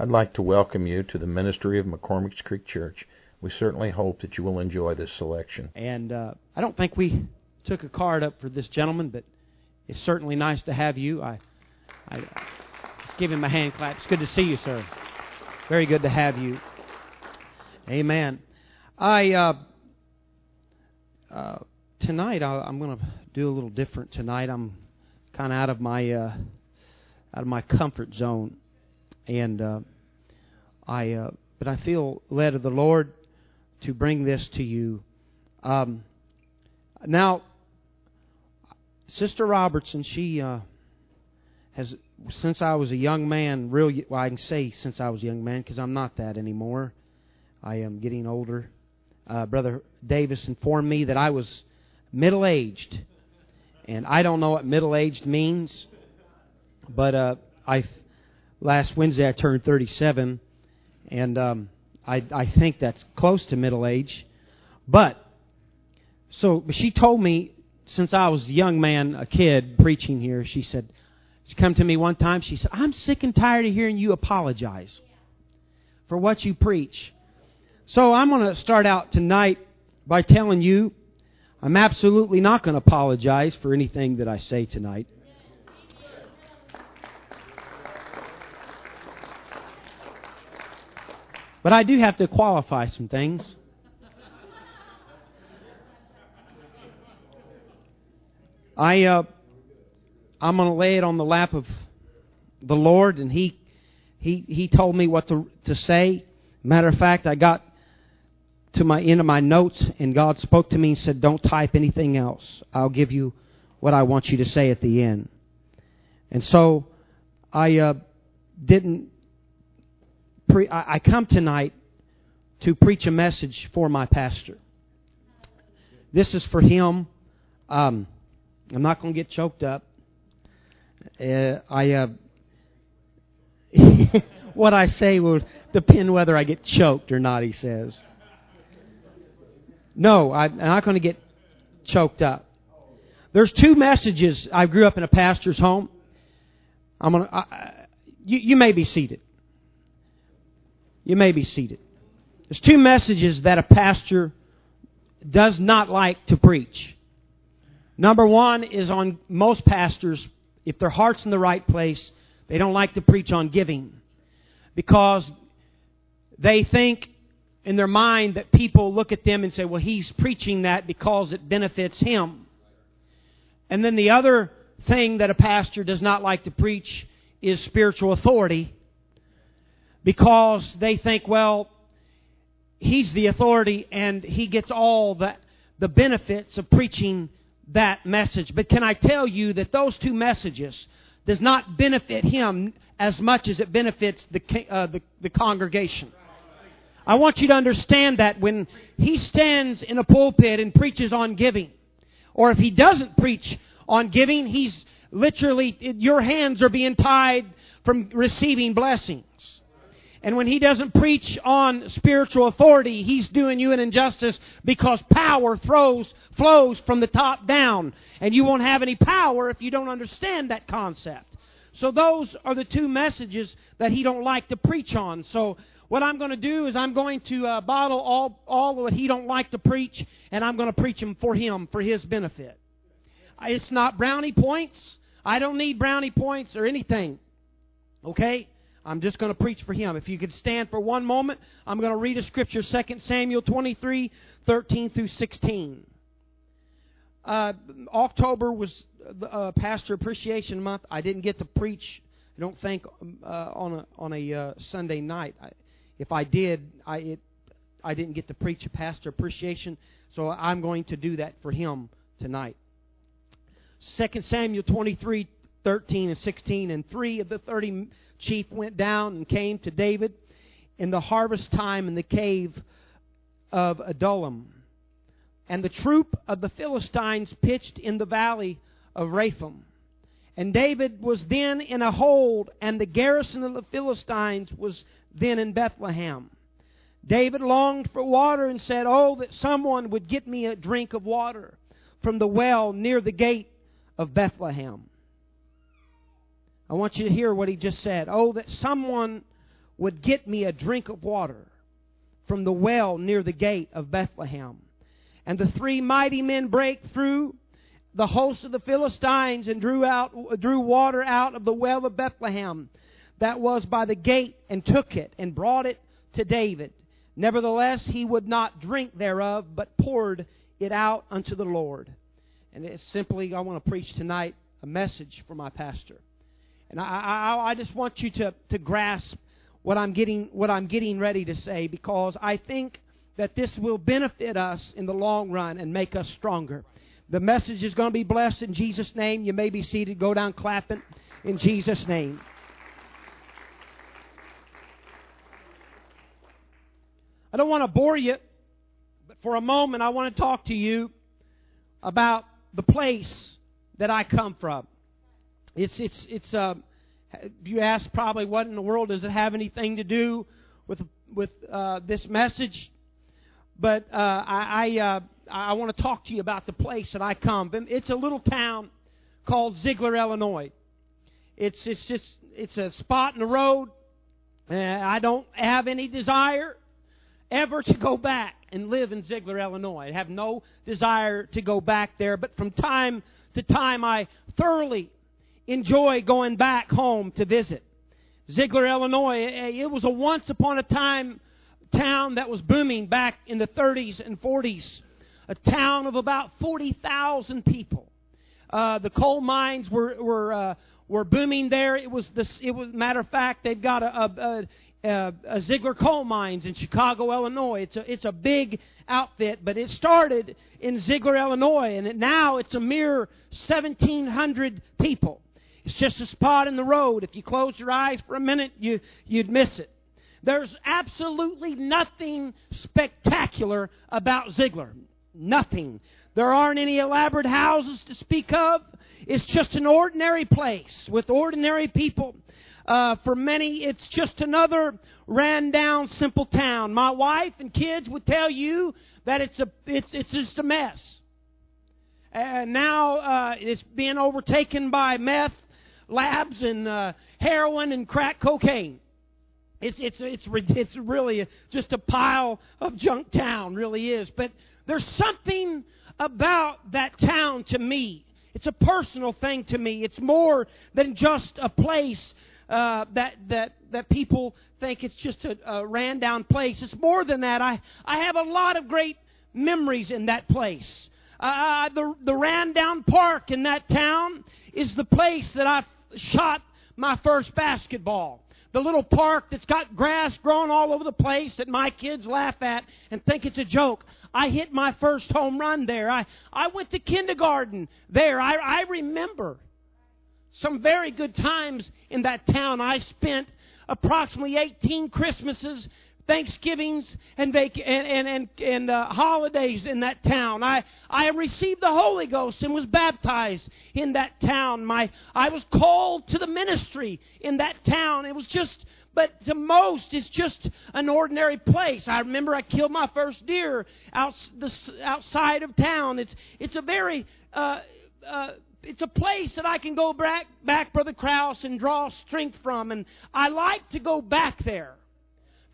I'd like to welcome you to the ministry of McCormick's Creek Church. We certainly hope that you will enjoy this selection. And uh, I don't think we took a card up for this gentleman, but it's certainly nice to have you. I, I let's give him a hand clap. It's good to see you, sir. Very good to have you. Amen. I uh, uh, tonight I, I'm going to do a little different tonight. I'm kind of out of my uh, out of my comfort zone and uh, I uh, but I feel led of the Lord to bring this to you. Um, now, Sister Robertson, she uh, has since I was a young man. Real, well, I can say since I was a young man because I'm not that anymore. I am getting older. Uh, Brother Davis informed me that I was middle aged, and I don't know what middle aged means, but uh, I last Wednesday I turned 37, and um, I, I think that's close to middle age. But so she told me since I was a young man, a kid preaching here, she said she come to me one time. She said, "I'm sick and tired of hearing you apologize for what you preach." So I'm going to start out tonight by telling you I'm absolutely not going to apologize for anything that I say tonight. But I do have to qualify some things. I uh, I'm going to lay it on the lap of the Lord, and He He He told me what to to say. Matter of fact, I got to my end of my notes, and God spoke to me and said, "Don't type anything else. I'll give you what I want you to say at the end." And so I uh, didn't pre- I, I come tonight to preach a message for my pastor. This is for him. Um, I'm not going to get choked up. Uh, I uh, what I say will depend whether I get choked or not. He says. No, I'm not going to get choked up. There's two messages. I grew up in a pastor's home. I'm gonna. I, you, you may be seated. You may be seated. There's two messages that a pastor does not like to preach. Number one is on most pastors, if their heart's in the right place, they don't like to preach on giving because they think in their mind that people look at them and say, well, he's preaching that because it benefits him. And then the other thing that a pastor does not like to preach is spiritual authority because they think, well, he's the authority and he gets all the, the benefits of preaching that message. But can I tell you that those two messages does not benefit him as much as it benefits the, uh, the, the congregation. I want you to understand that when he stands in a pulpit and preaches on giving, or if he doesn't preach on giving, he's literally, your hands are being tied from receiving blessings. And when he doesn't preach on spiritual authority, he's doing you an injustice because power throws, flows from the top down. And you won't have any power if you don't understand that concept. So those are the two messages that he don't like to preach on. So what I'm going to do is I'm going to uh, bottle all, all what he don't like to preach, and I'm going to preach them for him, for his benefit. It's not brownie points. I don't need brownie points or anything. Okay? I'm just going to preach for him. If you could stand for one moment, I'm going to read a scripture, 2 Samuel 23, 13 through 16. Uh, October was uh, Pastor Appreciation Month. I didn't get to preach, I don't think, uh, on a, on a uh, Sunday night. I, if I did, I, it, I didn't get to preach a Pastor Appreciation, so I'm going to do that for him tonight. 2 Samuel 23, 13 and 16, and three of the 30 chief went down and came to David in the harvest time in the cave of Adullam. And the troop of the Philistines pitched in the valley of Rephaim. And David was then in a hold, and the garrison of the Philistines was then in Bethlehem. David longed for water and said, Oh, that someone would get me a drink of water from the well near the gate of Bethlehem. I want you to hear what he just said. Oh, that someone would get me a drink of water from the well near the gate of Bethlehem. And the three mighty men break through the host of the Philistines and drew out drew water out of the well of Bethlehem that was by the gate and took it and brought it to David. Nevertheless, he would not drink thereof, but poured it out unto the Lord. And it's simply, I want to preach tonight a message for my pastor. And I, I, I just want you to, to grasp what I'm getting what I'm getting ready to say because I think that this will benefit us in the long run and make us stronger. The message is going to be blessed in Jesus' name. You may be seated. Go down clapping in Jesus' name. I don't want to bore you, but for a moment I want to talk to you about the place that I come from. It's it's it's uh, you ask probably what in the world does it have anything to do with with uh, this message? But uh, I I, uh, I want to talk to you about the place that I come. It's a little town called Zeigler, Illinois. It's it's just it's a spot in the road. Uh, I don't have any desire ever to go back and live in Zeigler, Illinois. I have no desire to go back there, but from time to time I thoroughly enjoy going back home to visit. Zeigler, Illinois, eh, eh, it was a once upon a time town that was booming back in the 30s and 40s. A town of about 40,000 people. Uh, the coal mines were were uh, were booming there. It was this. It was matter of fact, they've got a, a, uh, uh, Zeigler Coal Mines in Chicago, Illinois. It's a, it's a big outfit, but it started in Zeigler, Illinois, and it, now it's a mere 1,700 people. It's just a spot in the road. If you close your eyes for a minute, you, you'd miss it. There's absolutely nothing spectacular about Zeigler. Nothing. There aren't any elaborate houses to speak of. It's just an ordinary place with ordinary people. Uh, for many, it's just another ran down, simple town. My wife and kids would tell you that it's a it's it's just a mess. And now uh, it's being overtaken by meth labs and uh, heroin and crack cocaine. It's it's it's it's really just a pile of junk town, really is. But there's something about that town to me. It's a personal thing to me. It's more than just a place uh, that that that people think it's just a, a ran down place. It's more than that. I I have a lot of great memories in that place. Uh, uh the the ran down park in that town is the place that I shot my first basketball. The little park that's got grass growing all over the place that my kids laugh at and think it's a joke. I hit my first home run there. I, I went to kindergarten there. I, I remember some very good times in that town. I spent approximately 18 Christmases, Thanksgivings, and vac- and and and, and uh, holidays in that town. I I received the Holy Ghost and was baptized in that town. My I was called to the ministry in that town. It was just. But to most, it's just an ordinary place. I remember I killed my first deer out, the, outside of town. It's it's a very uh, uh, it's a place that I can go back, back, Brother Kraus, and draw strength from. And I like to go back there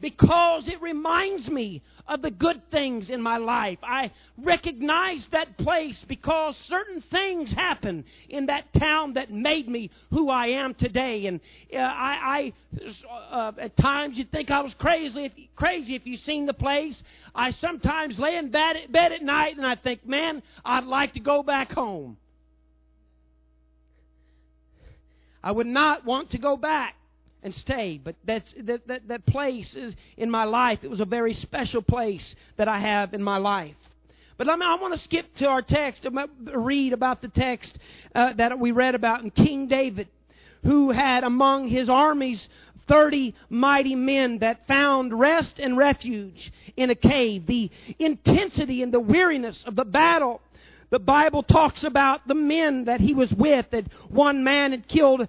because it reminds me of the good things in my life. I recognize that place because certain things happened in that town that made me who I am today. And uh, I, I uh, at times you'd think I was crazy if, crazy if you've seen the place. I sometimes lay in bed, bed at night and I think, man, I'd like to go back home. I would not want to go back and stay, but that's, that, that, that place is in my life. It was a very special place that I have in my life. But I, mean, I want to skip to our text, read about the text uh, that we read about in King David, who had among his armies 30 mighty men that found rest and refuge in a cave. The intensity and the weariness of the battle the Bible talks about the men that he was with, that one man had killed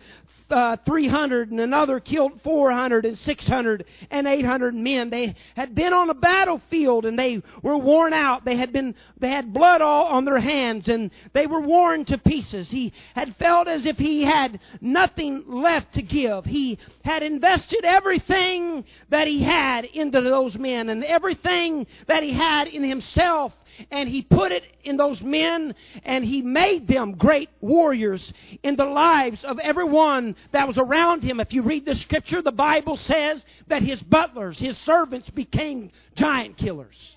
uh, 300 and another killed 400 and 600 and 800 men. They had been on a battlefield and they were worn out. They had been, they had blood all on their hands and they were worn to pieces. He had felt as if he had nothing left to give. He had invested everything that he had into those men and everything that he had in himself and he put it in those men and he made them great warriors in the lives of everyone that was around him. If you read the scripture, the Bible says that his butlers, his servants became giant killers.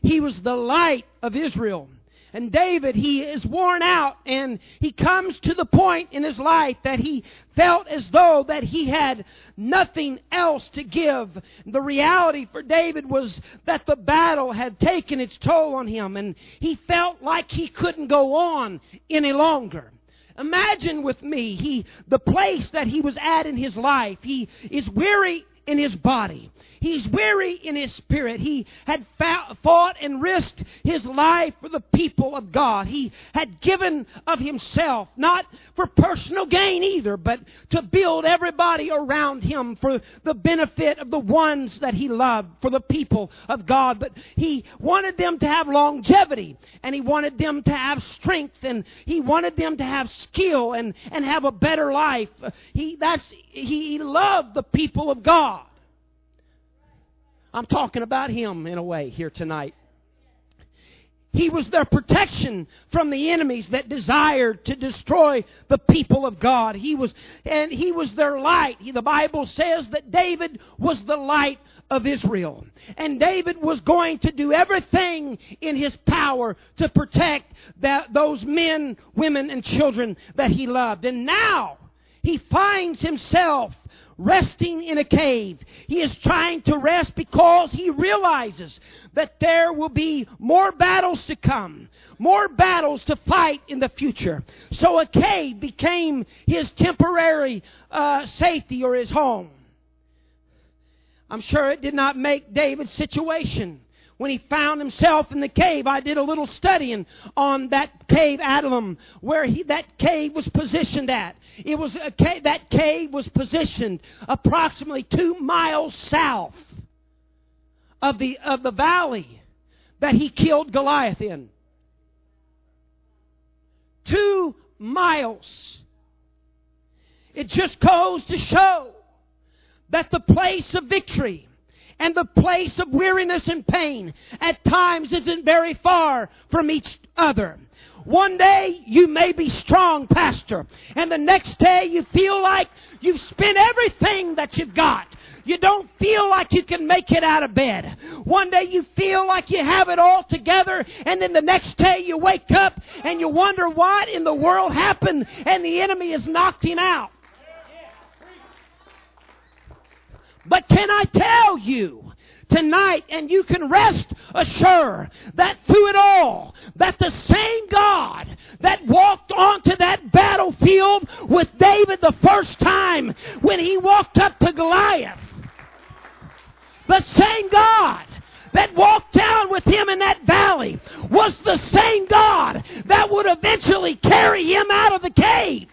He was the light of Israel. And David, he is worn out and he comes to the point in his life that he felt as though that he had nothing else to give. The reality for David was that the battle had taken its toll on him and he felt like he couldn't go on any longer. Imagine with me, he, the place that he was at in his life. He is weary in his body. He's weary in his spirit. He had fought and risked his life for the people of God. He had given of himself, not for personal gain either, but to build everybody around him for the benefit of the ones that he loved, for the people of God. But he wanted them to have longevity, and he wanted them to have strength, and he wanted them to have skill and, and have a better life. He, that's, he, loved the people of God. I'm talking about him in a way here tonight. He was their protection from the enemies that desired to destroy the people of God. He was, and he was their light. He, the Bible says that David was the light of Israel. And David was going to do everything in his power to protect that, those men, women, and children that he loved. And now, he finds himself resting in a cave. He is trying to rest because he realizes that there will be more battles to come, more battles to fight in the future. So a cave became his temporary uh, safety or his home. I'm sure it did not make David's situation when he found himself in the cave. I did a little studying on that cave Adullam, where he, that cave was positioned at. It was a cave, that cave was positioned approximately two miles south of the of the valley that he killed Goliath in. Two miles. It just goes to show that the place of victory and the place of weariness and pain at times isn't very far from each other. One day you may be strong, Pastor, and the next day you feel like you've spent everything that you've got. You don't feel like you can make it out of bed. One day you feel like you have it all together, and then the next day you wake up and you wonder what in the world happened, and the enemy has knocked him out. But can I tell you tonight, and you can rest assured that through it all, that the same God that walked onto that battlefield with David the first time when he walked up to Goliath, the same God that walked down with him in that valley was the same God that would eventually carry him out of the cave.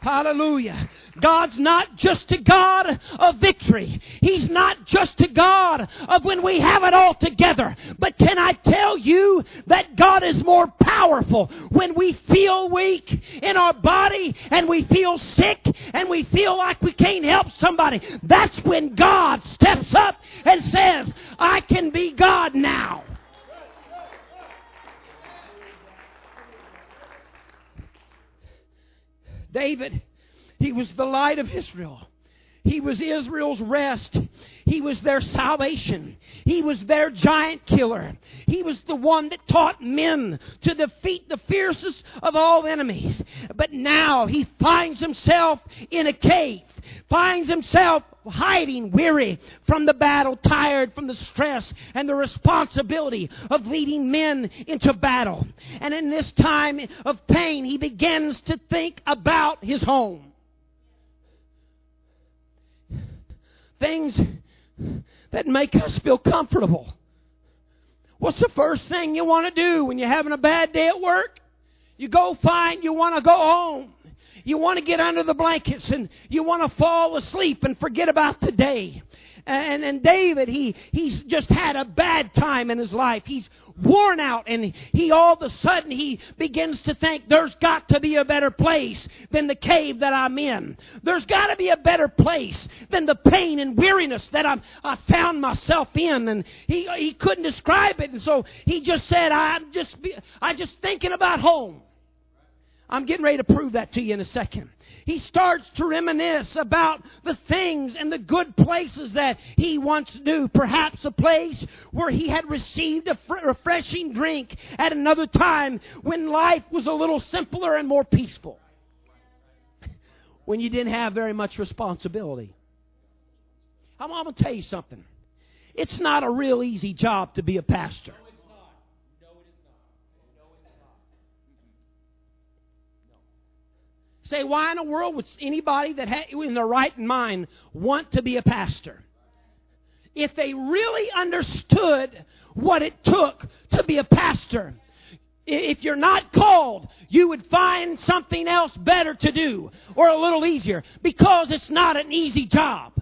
Hallelujah. God's not just a God of victory. He's not just a God of when we have it all together. But can I tell you that God is more powerful when we feel weak in our body and we feel sick and we feel like we can't help somebody. That's when God steps up and says, I can be God now. David, he was the light of Israel. He was Israel's rest. He was their salvation. He was their giant killer. He was the one that taught men to defeat the fiercest of all enemies. But now he finds himself in a cave, finds himself hiding, weary from the battle, tired from the stress and the responsibility of leading men into battle. And in this time of pain, he begins to think about his home. Things that make us feel comfortable. What's the first thing you want to do when you're having a bad day at work? You go find, you want to go home. You want to get under the blankets and you want to fall asleep and forget about the day. And, and David, he, he's just had a bad time in his life. He's worn out and he all of a sudden he begins to think there's got to be a better place than the cave that I'm in. There's got to be a better place than the pain and weariness that I'm, I found myself in. And he, he couldn't describe it. And so he just said, I'm just, I'm just thinking about home. I'm getting ready to prove that to you in a second. He starts to reminisce about the things and the good places that he once knew. Perhaps a place where he had received a refreshing drink at another time when life was a little simpler and more peaceful. When you didn't have very much responsibility. I'm going to tell you something. It's not a real easy job to be a pastor. Say, why in the world would anybody that had, in their right mind want to be a pastor? If they really understood what it took to be a pastor, if you're not called, you would find something else better to do or a little easier because it's not an easy job.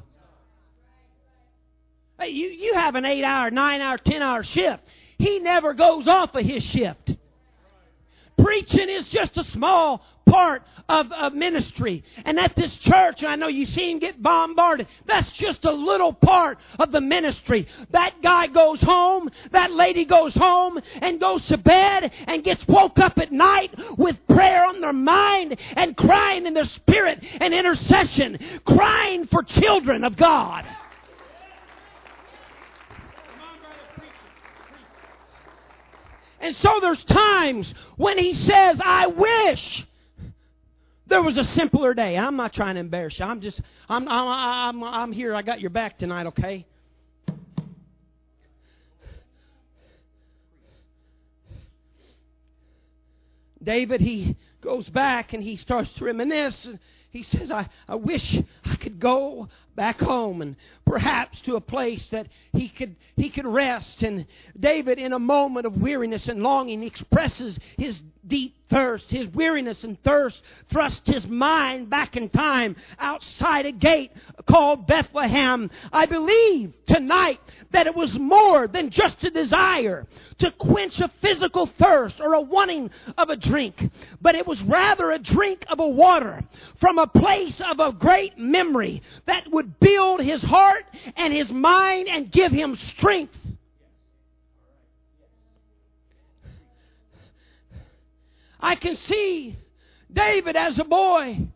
Hey, you, you have an eight hour, nine hour, ten hour shift. He never goes off of his shift. Preaching is just a small part of, of ministry. And at this church, I know you see him get bombarded. That's just a little part of the ministry. That guy goes home, that lady goes home and goes to bed and gets woke up at night with prayer on their mind and crying in their spirit and intercession, crying for children of God. And so there's times when he says, I wish there was a simpler day. I'm not trying to embarrass you. I'm just, I'm, I'm, I'm, I'm here. I got your back tonight, okay? David, he goes back and he starts to reminisce. He says, I, I wish I could go back home and perhaps to a place that he could he could rest. And David in a moment of weariness and longing expresses his deep thirst. His weariness and thirst thrust his mind back in time outside a gate called Bethlehem. I believe tonight that it was more than just a desire to quench a physical thirst or a wanting of a drink but it was rather a drink of a water from a place of a great memory that would build his heart and his mind and give him strength. I can see David as a boy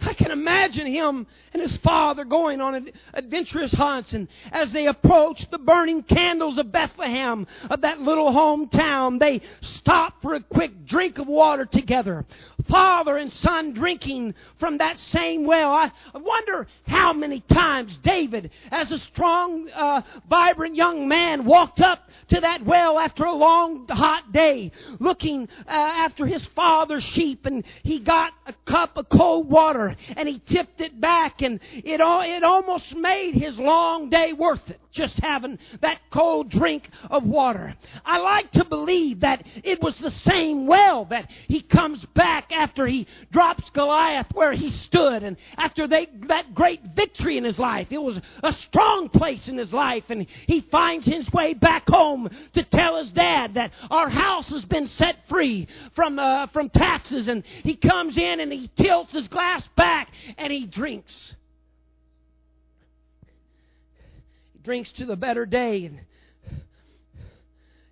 I can imagine him and his father going on adventurous hunts, and as they approached the burning candles of Bethlehem, of that little hometown, they stopped for a quick drink of water together. Father and son drinking from that same well. I wonder how many times David, as a strong, uh, vibrant young man, walked up to that well after a long, hot day, looking uh, after his father's sheep, and he got a cup of cold water and he tipped it back and it, all, it almost made his long day worth it just having that cold drink of water. I like to believe that it was the same well that he comes back after he drops Goliath where he stood and after they, that great victory in his life. It was a strong place in his life and he finds his way back home to tell his dad that our house has been set free from, uh, from taxes and he comes in and he tilts his glass back and he drinks. Drinks to the better day. And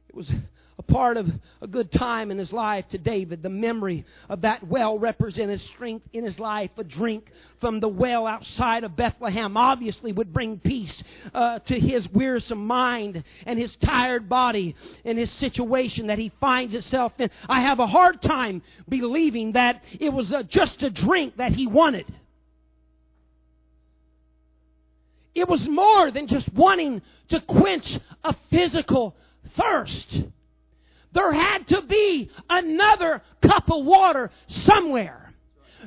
it was a part of a good time in his life to David. The memory of that well represented strength in his life. A drink from the well outside of Bethlehem obviously would bring peace uh, to his wearisome mind and his tired body and his situation that he finds himself in. I have a hard time believing that it was uh, just a drink that he wanted. It was more than just wanting to quench a physical thirst. There had to be another cup of water somewhere.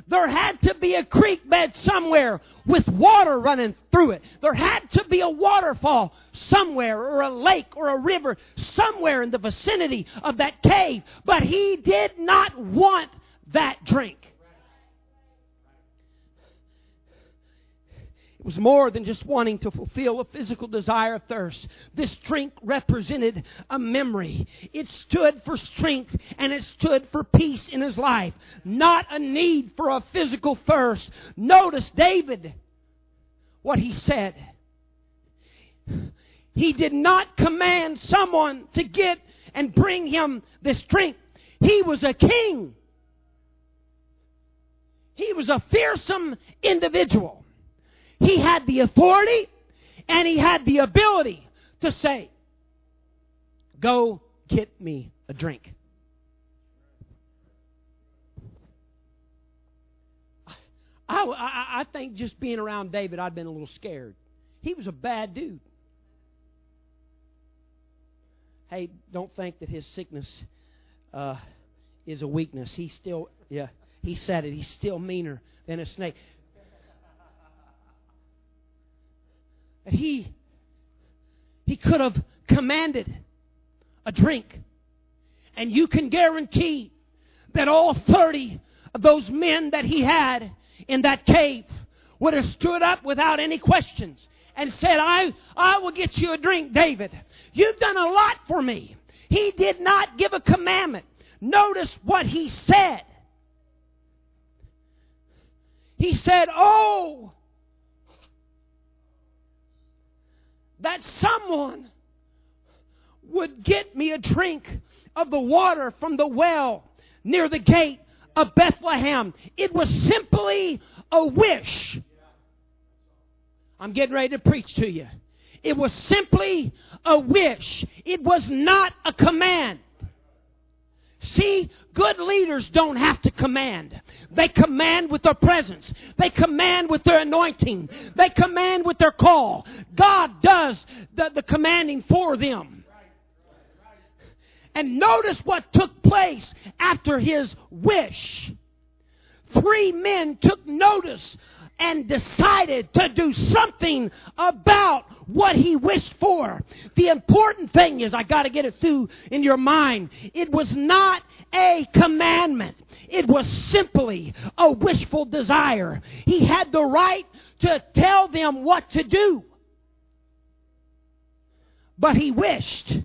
There had to be a creek bed somewhere with water running through it. There had to be a waterfall somewhere, or a lake, or a river somewhere in the vicinity of that cave. But he did not want that drink. It was more than just wanting to fulfill a physical desire of thirst. This drink represented a memory. It stood for strength and it stood for peace in his life, not a need for a physical thirst. Notice David, what he said. He did not command someone to get and bring him this drink. He was a king. He was a fearsome individual. He had the authority and he had the ability to say, Go get me a drink. I, I, I, think just being around David, I'd been a little scared. He was a bad dude. Hey, don't think that his sickness uh, is a weakness. He still, yeah, he said it. He's still meaner than a snake. That he he could have commanded a drink. And you can guarantee that all 30 of those men that he had in that cave would have stood up without any questions and said, I, I will get you a drink, David. You've done a lot for me. He did not give a commandment. Notice what he said. He said, Oh, that someone would get me a drink of the water from the well near the gate of Bethlehem. It was simply a wish. I'm getting ready to preach to you. It was simply a wish. It was not a command. See, good leaders don't have to command. They command with their presence. They command with their anointing. They command with their call. God does the, the commanding for them. And notice what took place after his wish. Three men took notice and decided to do something about what he wished for. The important thing is, I got to get it through in your mind. It was not a commandment. It was simply a wishful desire. He had the right to tell them what to do. But he wished.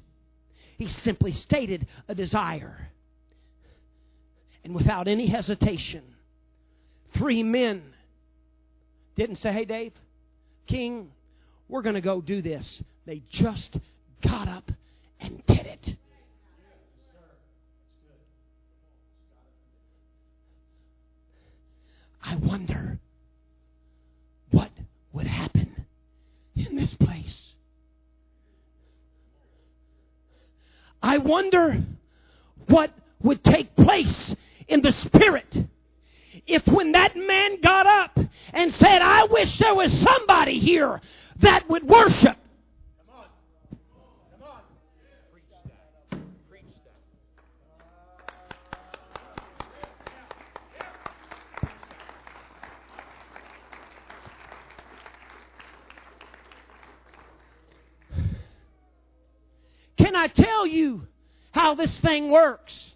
He simply stated a desire. And without any hesitation, three men didn't say, hey, Dave, King, we're going to go do this. They just got up and did it. I wonder what would happen in this place. I wonder what would take place in the spirit if when that man got up and said, I wish there was somebody here that would worship. Can I tell you how this thing works?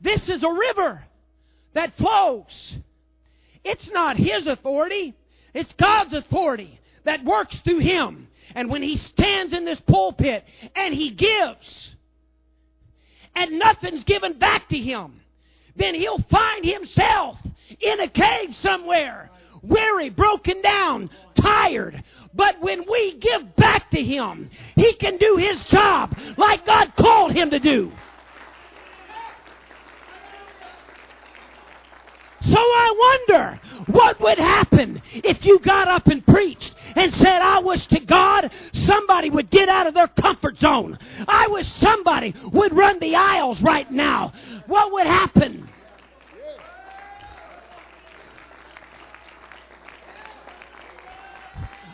This is a river that flows. It's not his authority, it's God's authority that works through him. And when he stands in this pulpit and he gives, and nothing's given back to him, then he'll find himself in a cave somewhere, weary, broken down, tired. But when we give back to him, he can do his job like God called him to do. So I wonder what would happen if you got up and preached and said, I wish to God somebody would get out of their comfort zone. I wish somebody would run the aisles right now. What would happen?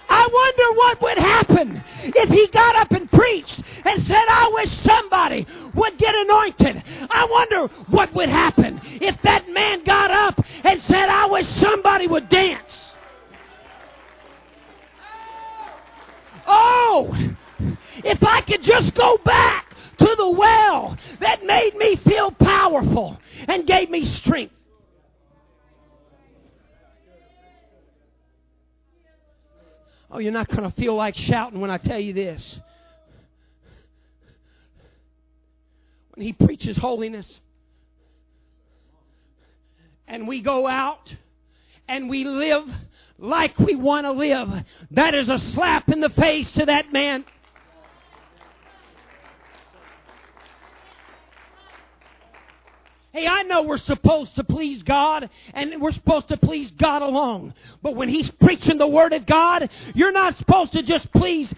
I wonder what would happen if he got up and preached and said, I wish somebody would get anointed. I wonder what would happen if that man got up and said, I wish somebody would dance. Oh, if I could just go back to the well that made me feel powerful and gave me strength. Oh, you're not going to feel like shouting when I tell you this. When he preaches holiness, and we go out and we live like we want to live, that is a slap in the face to that man. Hey, I know we're supposed to please God and we're supposed to please God alone. But when He's preaching the Word of God, you're not supposed to just please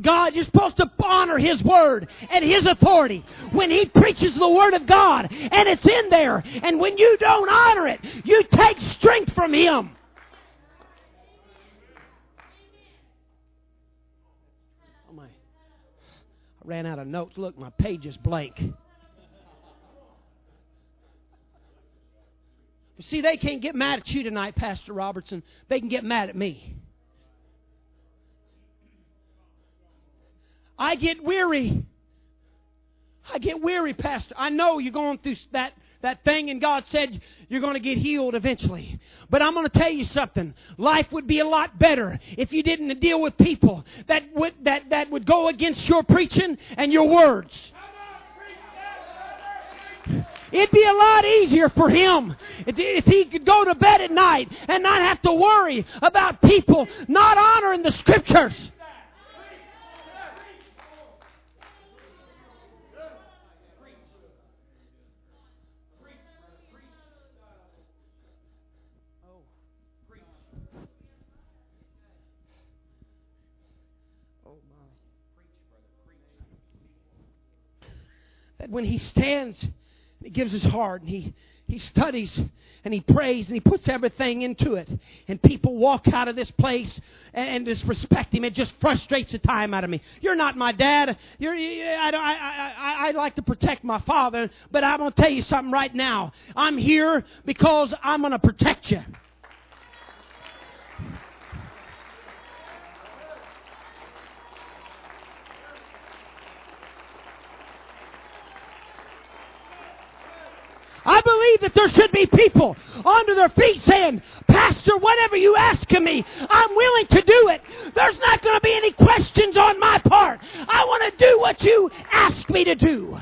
God. You're supposed to honor His Word and His authority. When He preaches the Word of God and it's in there, and when you don't honor it, you take strength from Him. Oh. I ran out of notes. Look, my page is blank. See, they can't get mad at you tonight, Pastor Robertson. They can get mad at me. I get weary. I get weary, Pastor. I know you're going through that, that thing, and God said you're going to get healed eventually. But I'm going to tell you something. Life would be a lot better if you didn't deal with people that would, that, that would go against your preaching and your words. It'd be a lot easier for him if he could go to bed at night and not have to worry about people not honoring the scriptures. That when he stands he gives his heart and he, he studies and he prays and he puts everything into it. And people walk out of this place and, and disrespect him. It just frustrates the time out of me. You're not my dad. You're, I, I, I, I like to protect my father, but I'm going to tell you something right now. I'm here because I'm going to protect you. I believe that there should be people onto their feet saying, Pastor, whatever you ask of me, I'm willing to do it. There's not going to be any questions on my part. I want to do what you ask me to do.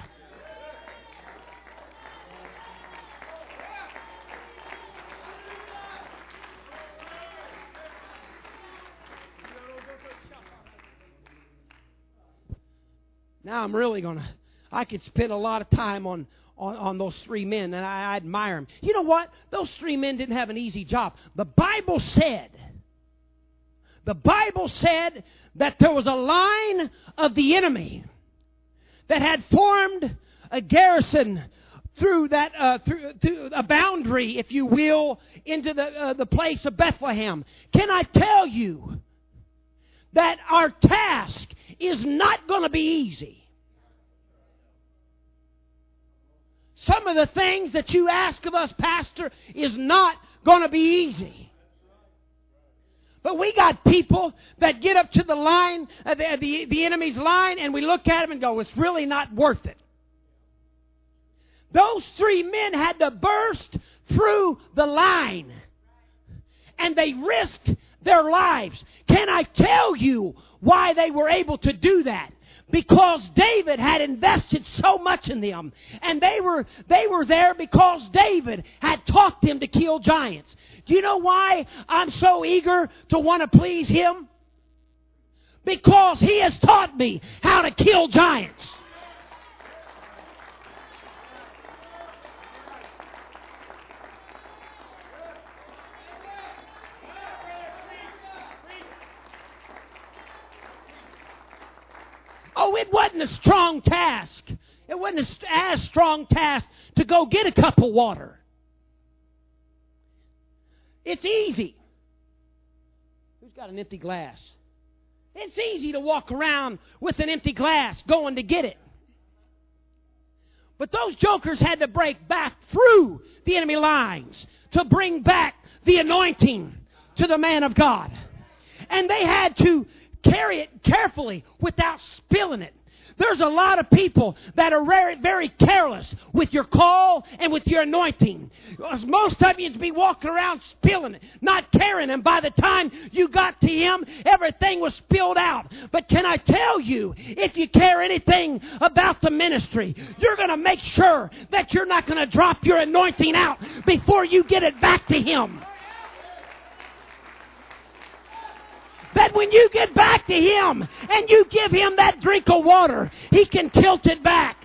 Now I'm really going to, I could spend a lot of time on on, on those three men, and I, I admire them. You know what? Those three men didn't have an easy job. The Bible said, the Bible said that there was a line of the enemy that had formed a garrison through that uh, through, through, a boundary, if you will, into the uh, the place of Bethlehem. Can I tell you that our task is not going to be easy? Some of the things that you ask of us, Pastor, is not going to be easy. But we got people that get up to the line, uh, the, the, the enemy's line, and we look at them and go, it's really not worth it. Those three men had to burst through the line. And they risked their lives. Can I tell you why they were able to do that? Because David had invested so much in them. And they were, they were there because David had taught them to kill giants. Do you know why I'm so eager to want to please him? Because he has taught me how to kill giants. Oh, it wasn't a strong task. It wasn't as strong task to go get a cup of water. It's easy. Who's got an empty glass? It's easy to walk around with an empty glass going to get it. But those jokers had to break back through the enemy lines to bring back the anointing to the man of God. And they had to carry it carefully without spilling it. There's a lot of people that are very, very careless with your call and with your anointing. Most of you be walking around spilling it, not caring, and by the time you got to Him, everything was spilled out. But can I tell you, if you care anything about the ministry, you're going to make sure that you're not going to drop your anointing out before you get it back to Him. That when you get back to Him and you give Him that drink of water, He can tilt it back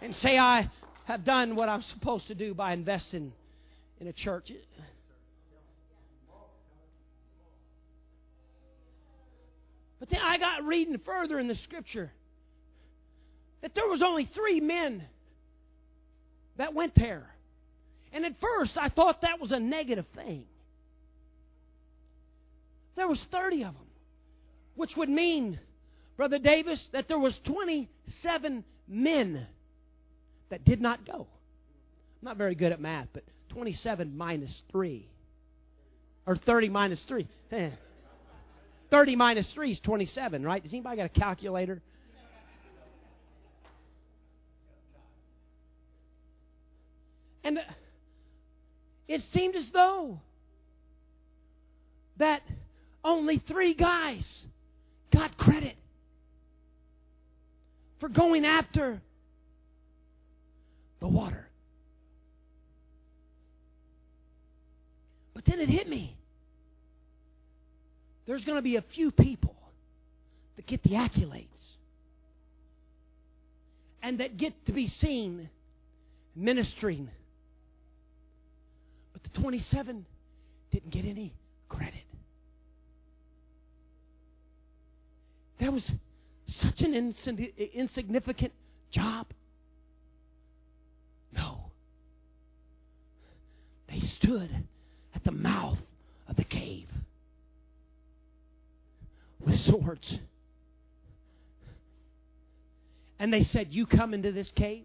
and say, I have done what I'm supposed to do by investing in a church. But then I got reading further in the scripture that there was only three men that went there. And at first I thought that was a negative thing. There was 30 of them, which would mean, Brother Davis, that there was 27 men that did not go. I'm not very good at math, but 27 minus 3. Or 30 minus 3. 30 minus 3 is 27, right? Does anybody got a calculator? And uh, it seemed as though that only three guys got credit for going after the water. But then it hit me. There's going to be a few people that get the accolades and that get to be seen ministering. But the 27 didn't get any credit. That was such an insignificant job. No. They stood at the mouth of the cave with swords. And they said, You come into this cave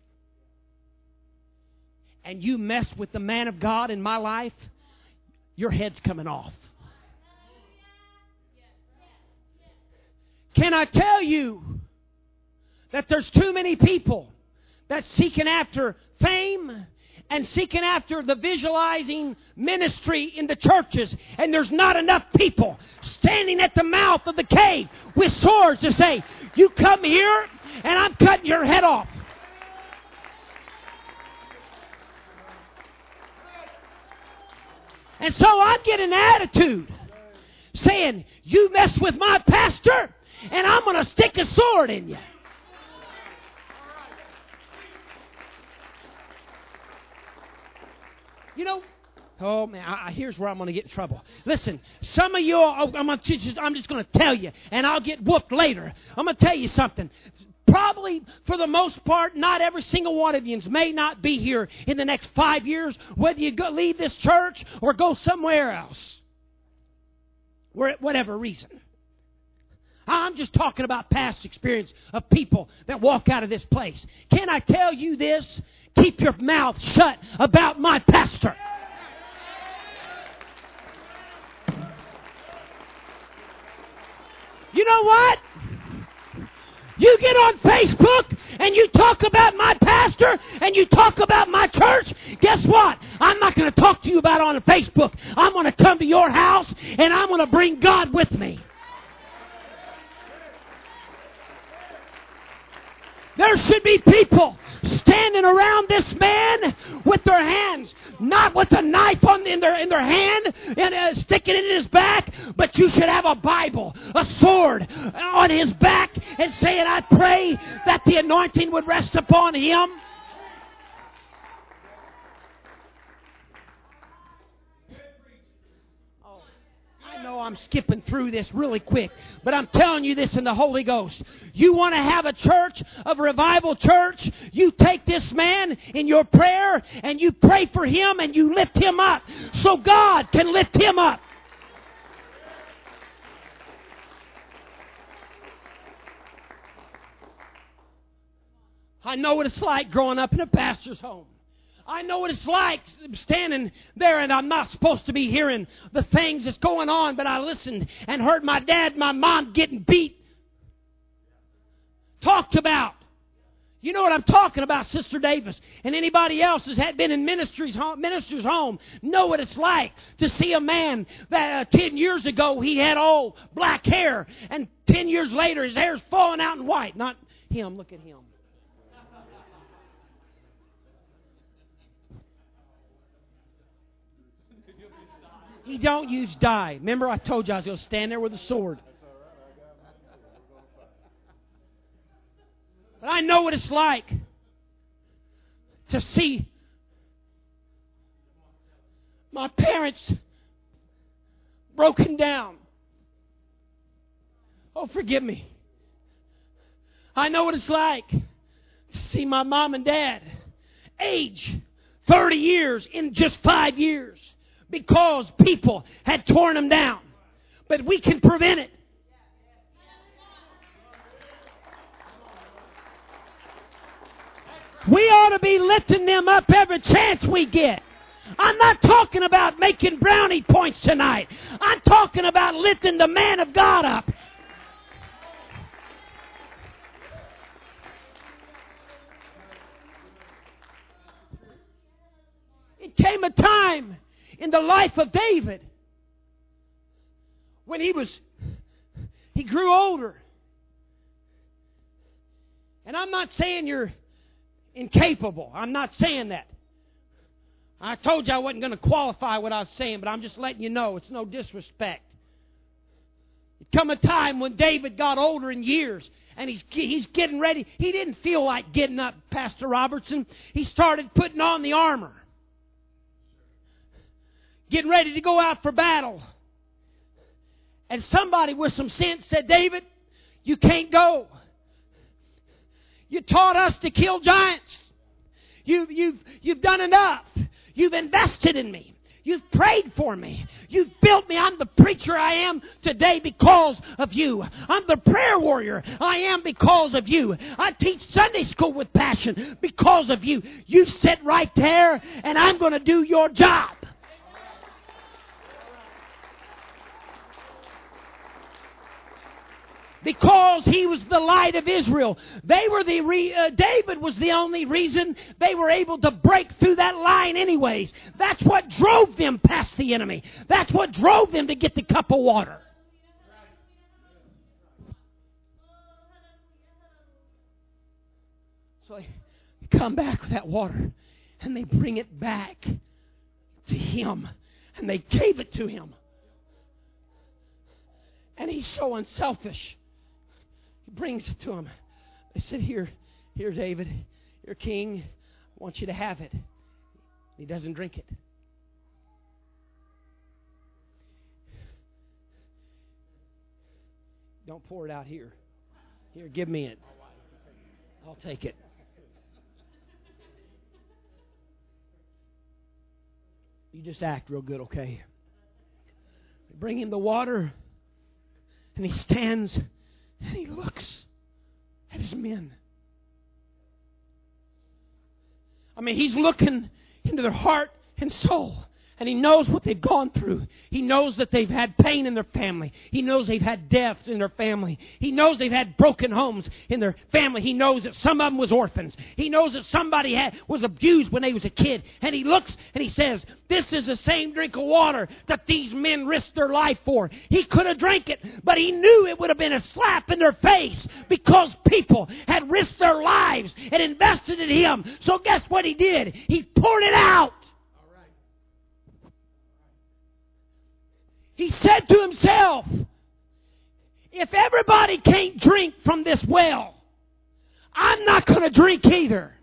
and you mess with the man of God in my life, your head's coming off. Can I tell you that there's too many people that's seeking after fame and seeking after the visualizing ministry in the churches, and there's not enough people standing at the mouth of the cave with swords to say, You come here, and I'm cutting your head off. And so I get an attitude saying, You mess with my pastor, and I'm going to stick a sword in you. You know, oh man, I, here's where I'm going to get in trouble. Listen, some of you, oh, I'm, gonna just, I'm just going to tell you, and I'll get whooped later. I'm going to tell you something. Probably, for the most part, not every single one of you may not be here in the next five years, whether you go, leave this church or go somewhere else, or whatever reason. I'm just talking about past experience of people that walk out of this place. Can I tell you this? Keep your mouth shut about my pastor. You know what? You get on Facebook and you talk about my pastor and you talk about my church, guess what? I'm not going to talk to you about on Facebook. I'm going to come to your house and I'm going to bring God with me. There should be people standing around this man with their hands, not with a knife on, in, their, in their hand and uh, sticking it in his back, but you should have a Bible, a sword on his back and saying, I pray that the anointing would rest upon him. Know I'm skipping through this really quick, but I'm telling you this in the Holy Ghost. You want to have a church of revival church? You take this man in your prayer and you pray for him and you lift him up so God can lift him up. I know what it's like growing up in a pastor's home. I know what it's like standing there and I'm not supposed to be hearing the things that's going on, but I listened and heard my dad, my mom getting beat, talked about. You know what I'm talking about, Sister Davis, and anybody else has had been in ministry's home, minister's home know what it's like to see a man that uh, ten years ago he had all black hair, and ten years later his hair's falling out and white. Not him. Look at him. He don't use dye. Remember, I told you I was going to stand there with a sword. But I know what it's like to see my parents broken down. Oh, forgive me. I know what it's like to see my mom and dad age 30 years in just five years because people had torn them down. But we can prevent it. We ought to be lifting them up every chance we get. I'm not talking about making brownie points tonight. I'm talking about lifting the man of God up. It came a time in the life of David when he was he grew older. And I'm not saying you're incapable. I'm not saying that. I told you I wasn't going to qualify what I was saying, but I'm just letting you know it's no disrespect. It come a time when David got older in years and he's he's getting ready. He didn't feel like getting up, Pastor Robertson. He started putting on the armor getting ready to go out for battle. And somebody with some sense said, David, you can't go. You taught us to kill giants. You, you've, you've done enough. You've invested in me. You've prayed for me. You've built me. I'm the preacher I am today because of you. I'm the prayer warrior I am because of you. I teach Sunday school with passion because of you. You sit right there and I'm going to do your job. Because he was the light of Israel. They were the re- uh, David was the only reason they were able to break through that line anyways. That's what drove them past the enemy. That's what drove them to get the cup of water. So they come back with that water and they bring it back to him and they gave it to him. And he's so unselfish. He brings it to him. They said, Here, here, David, you're king. I want you to have it. He doesn't drink it. Don't pour it out here. Here, give me it. I'll take it. You just act real good, okay? Bring him the water, and he stands and he looks at his men. I mean, he's looking into their heart and soul. And he knows what they've gone through. He knows that they've had pain in their family. He knows they've had deaths in their family. He knows they've had broken homes in their family. He knows that some of them was orphans. He knows that somebody had, was abused when they was a kid. And he looks and he says, this is the same drink of water that these men risked their life for. He could have drank it, but he knew it would have been a slap in their face because people had risked their lives and invested in him. So guess what he did? He poured it out. He said to himself, if everybody can't drink from this well, I'm not going to drink either.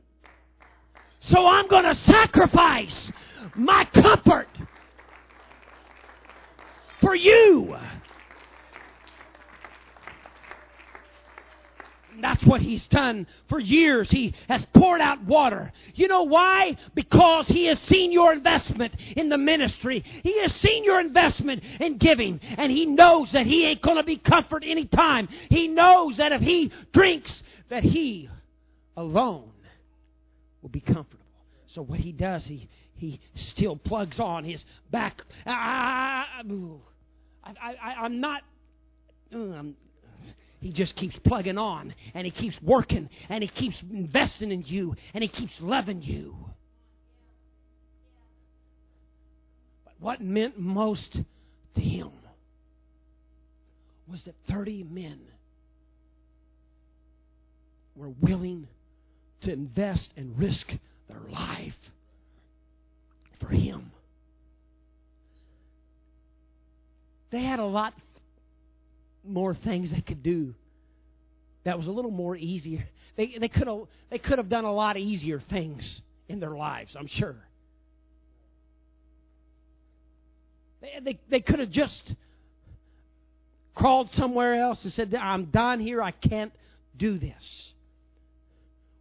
So I'm going to sacrifice my comfort for you. That's what he's done for years. He has poured out water. You know why? Because he has seen your investment in the ministry. He has seen your investment in giving. And he knows that he ain't going to be comforted anytime. He knows that if he drinks, that he alone will be comfortable. So what he does, he he still plugs on his back. Ah, I, I, I'm not. I'm, he just keeps plugging on and he keeps working and he keeps investing in you and he keeps loving you. But what meant most to him was that 30 men were willing to invest and risk their life for him. They had a lot more things they could do that was a little more easier. They, they could have they could have done a lot easier things in their lives, I'm sure. They, they, they could have just crawled somewhere else and said, I'm done here, I can't do this.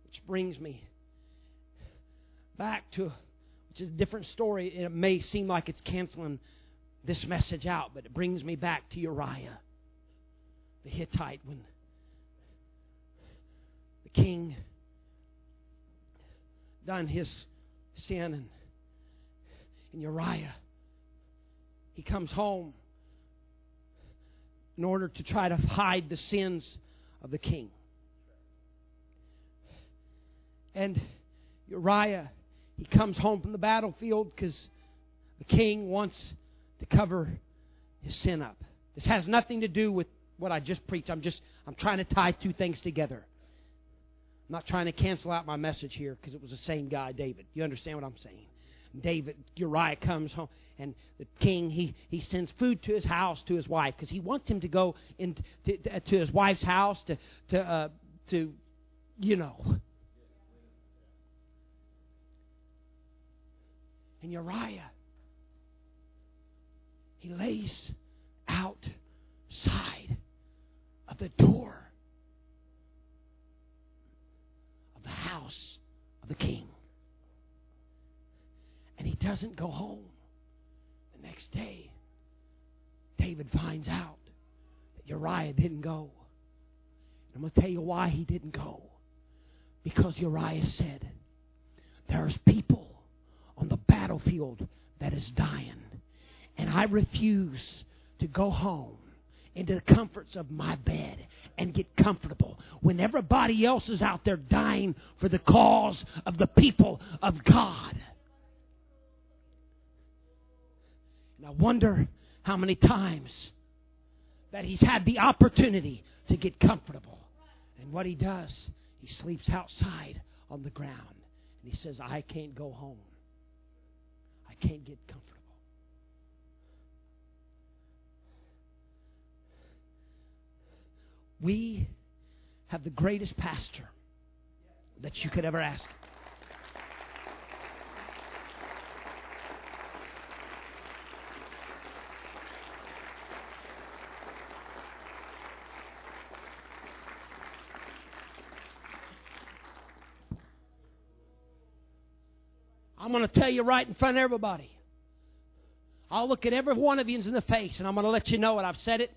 Which brings me back to which is a different story. It may seem like it's canceling this message out, but it brings me back to Uriah, the Hittite, when the king done his sin and, and Uriah he comes home in order to try to hide the sins of the king. And Uriah he comes home from the battlefield because the king wants to cover his sin up. This has nothing to do with what I just preached. I'm just I'm trying to tie two things together. I'm not trying to cancel out my message here because it was the same guy, David. You understand what I'm saying? David Uriah comes home and the king he he sends food to his house to his wife because he wants him to go in to, to his wife's house to to uh, to you know And Uriah, he lays outside of the door of the house of the king. And he doesn't go home. The next day, David finds out that Uriah didn't go. I'm going to tell you why he didn't go. Because Uriah said, There's people on the battlefield that is dying. And I refuse to go home into the comforts of my bed and get comfortable when everybody else is out there dying for the cause of the people of God. And I wonder how many times that he's had the opportunity to get comfortable. And what he does, he sleeps outside on the ground. And he says, I can't go home I can't get comfortable. We have the greatest pastor that you could ever ask. I'm going to tell you right in front of everybody. I'll look at every one of you in the face and I'm going to let you know it. I've said it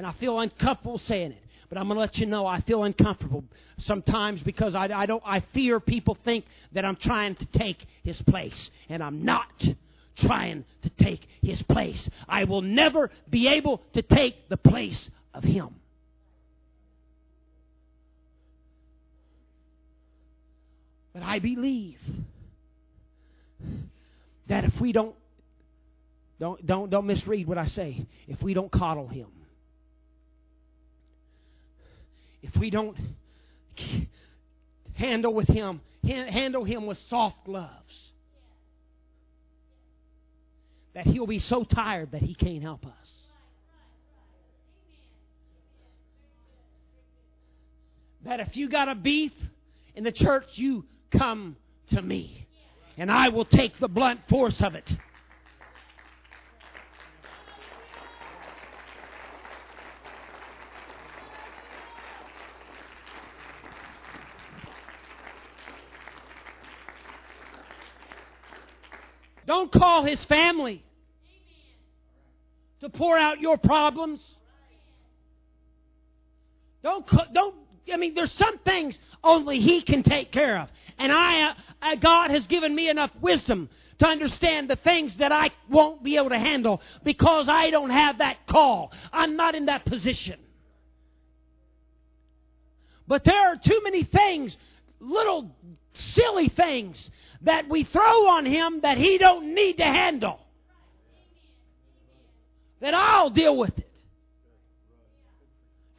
and I feel uncomfortable saying it. But I'm going to let you know I feel uncomfortable sometimes because I, I don't. I fear people think that I'm trying to take his place, and I'm not trying to take his place. I will never be able to take the place of him. But I believe that if we don't don't don't don't misread what I say, if we don't coddle him, if we don't handle with him, handle him with soft gloves, that he'll be so tired that he can't help us. That if you got a beef in the church, you come to me and I will take the blunt force of it. Don't call his family to pour out your problems. Don't, don't I mean, there's some things only He can take care of. And I, uh, God has given me enough wisdom to understand the things that I won't be able to handle because I don't have that call. I'm not in that position. But there are too many things, little silly things, that we throw on Him that He don't need to handle. That I'll deal with it.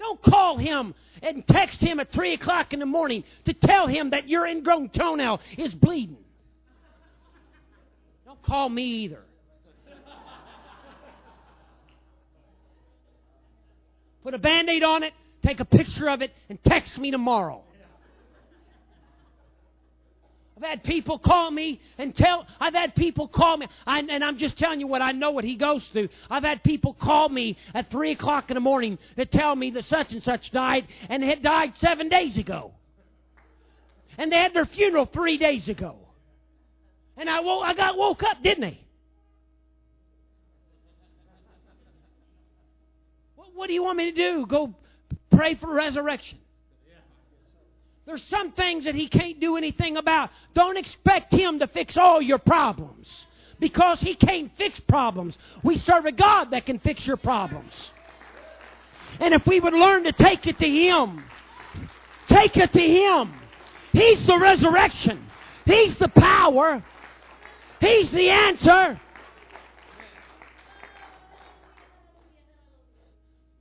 Don't call him and text him at 3 o'clock in the morning to tell him that your ingrown toenail is bleeding. Don't call me either. Put a band aid on it, take a picture of it, and text me tomorrow. I've had people call me and tell, I've had people call me, I, and I'm just telling you what I know what he goes through. I've had people call me at 3 o'clock in the morning to tell me that such and such died and had died seven days ago. And they had their funeral three days ago. And I, woke, I got woke up, didn't they? What, what do you want me to do? Go pray for resurrection? There's some things that he can't do anything about. Don't expect him to fix all your problems because he can't fix problems. We serve a God that can fix your problems. And if we would learn to take it to him, take it to him. He's the resurrection. He's the power. He's the answer.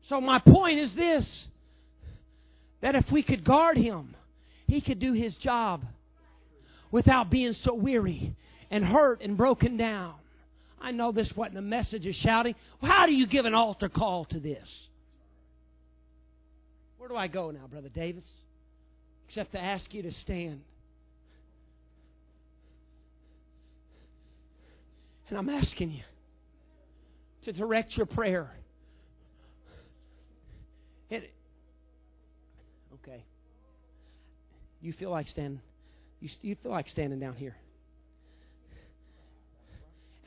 So my point is this that if we could guard him, he could do his job without being so weary and hurt and broken down. I know this wasn't a message of shouting. How do you give an altar call to this? Where do I go now, Brother Davis? Except to ask you to stand. And I'm asking you to direct your prayer. It, okay. You feel like standing. You, you feel like standing down here.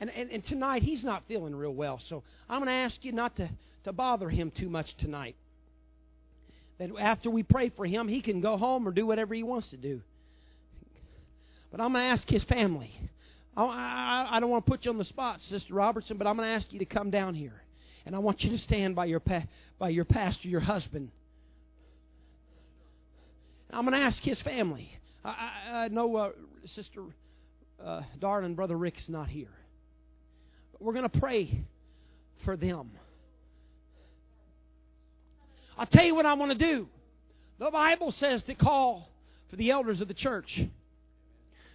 And, and, and tonight, he's not feeling real well. So I'm going to ask you not to, to bother him too much tonight. That after we pray for him, he can go home or do whatever he wants to do. But I'm going to ask his family. I, I, I don't want to put you on the spot, Sister Robertson, but I'm going to ask you to come down here. And I want you to stand by your, pa- by your pastor, your husband. I'm going to ask his family. I, I, I know uh, Sister uh, Darling, Brother Rick's not here. But we're going to pray for them. I'll tell you what I want to do. The Bible says to call for the elders of the church.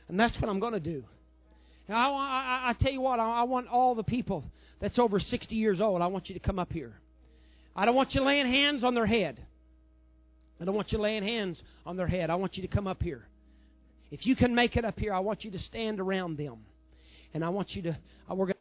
And that's what I'm going to do. I, I, I, tell you what, I, I want all the people that's over 60 years old, I want you to come up here. I don't want you laying hands on their head. I don't want you laying hands on their head. I want you to come up here. If you can make it up here, I want you to stand around them. And I want you to, uh, we're going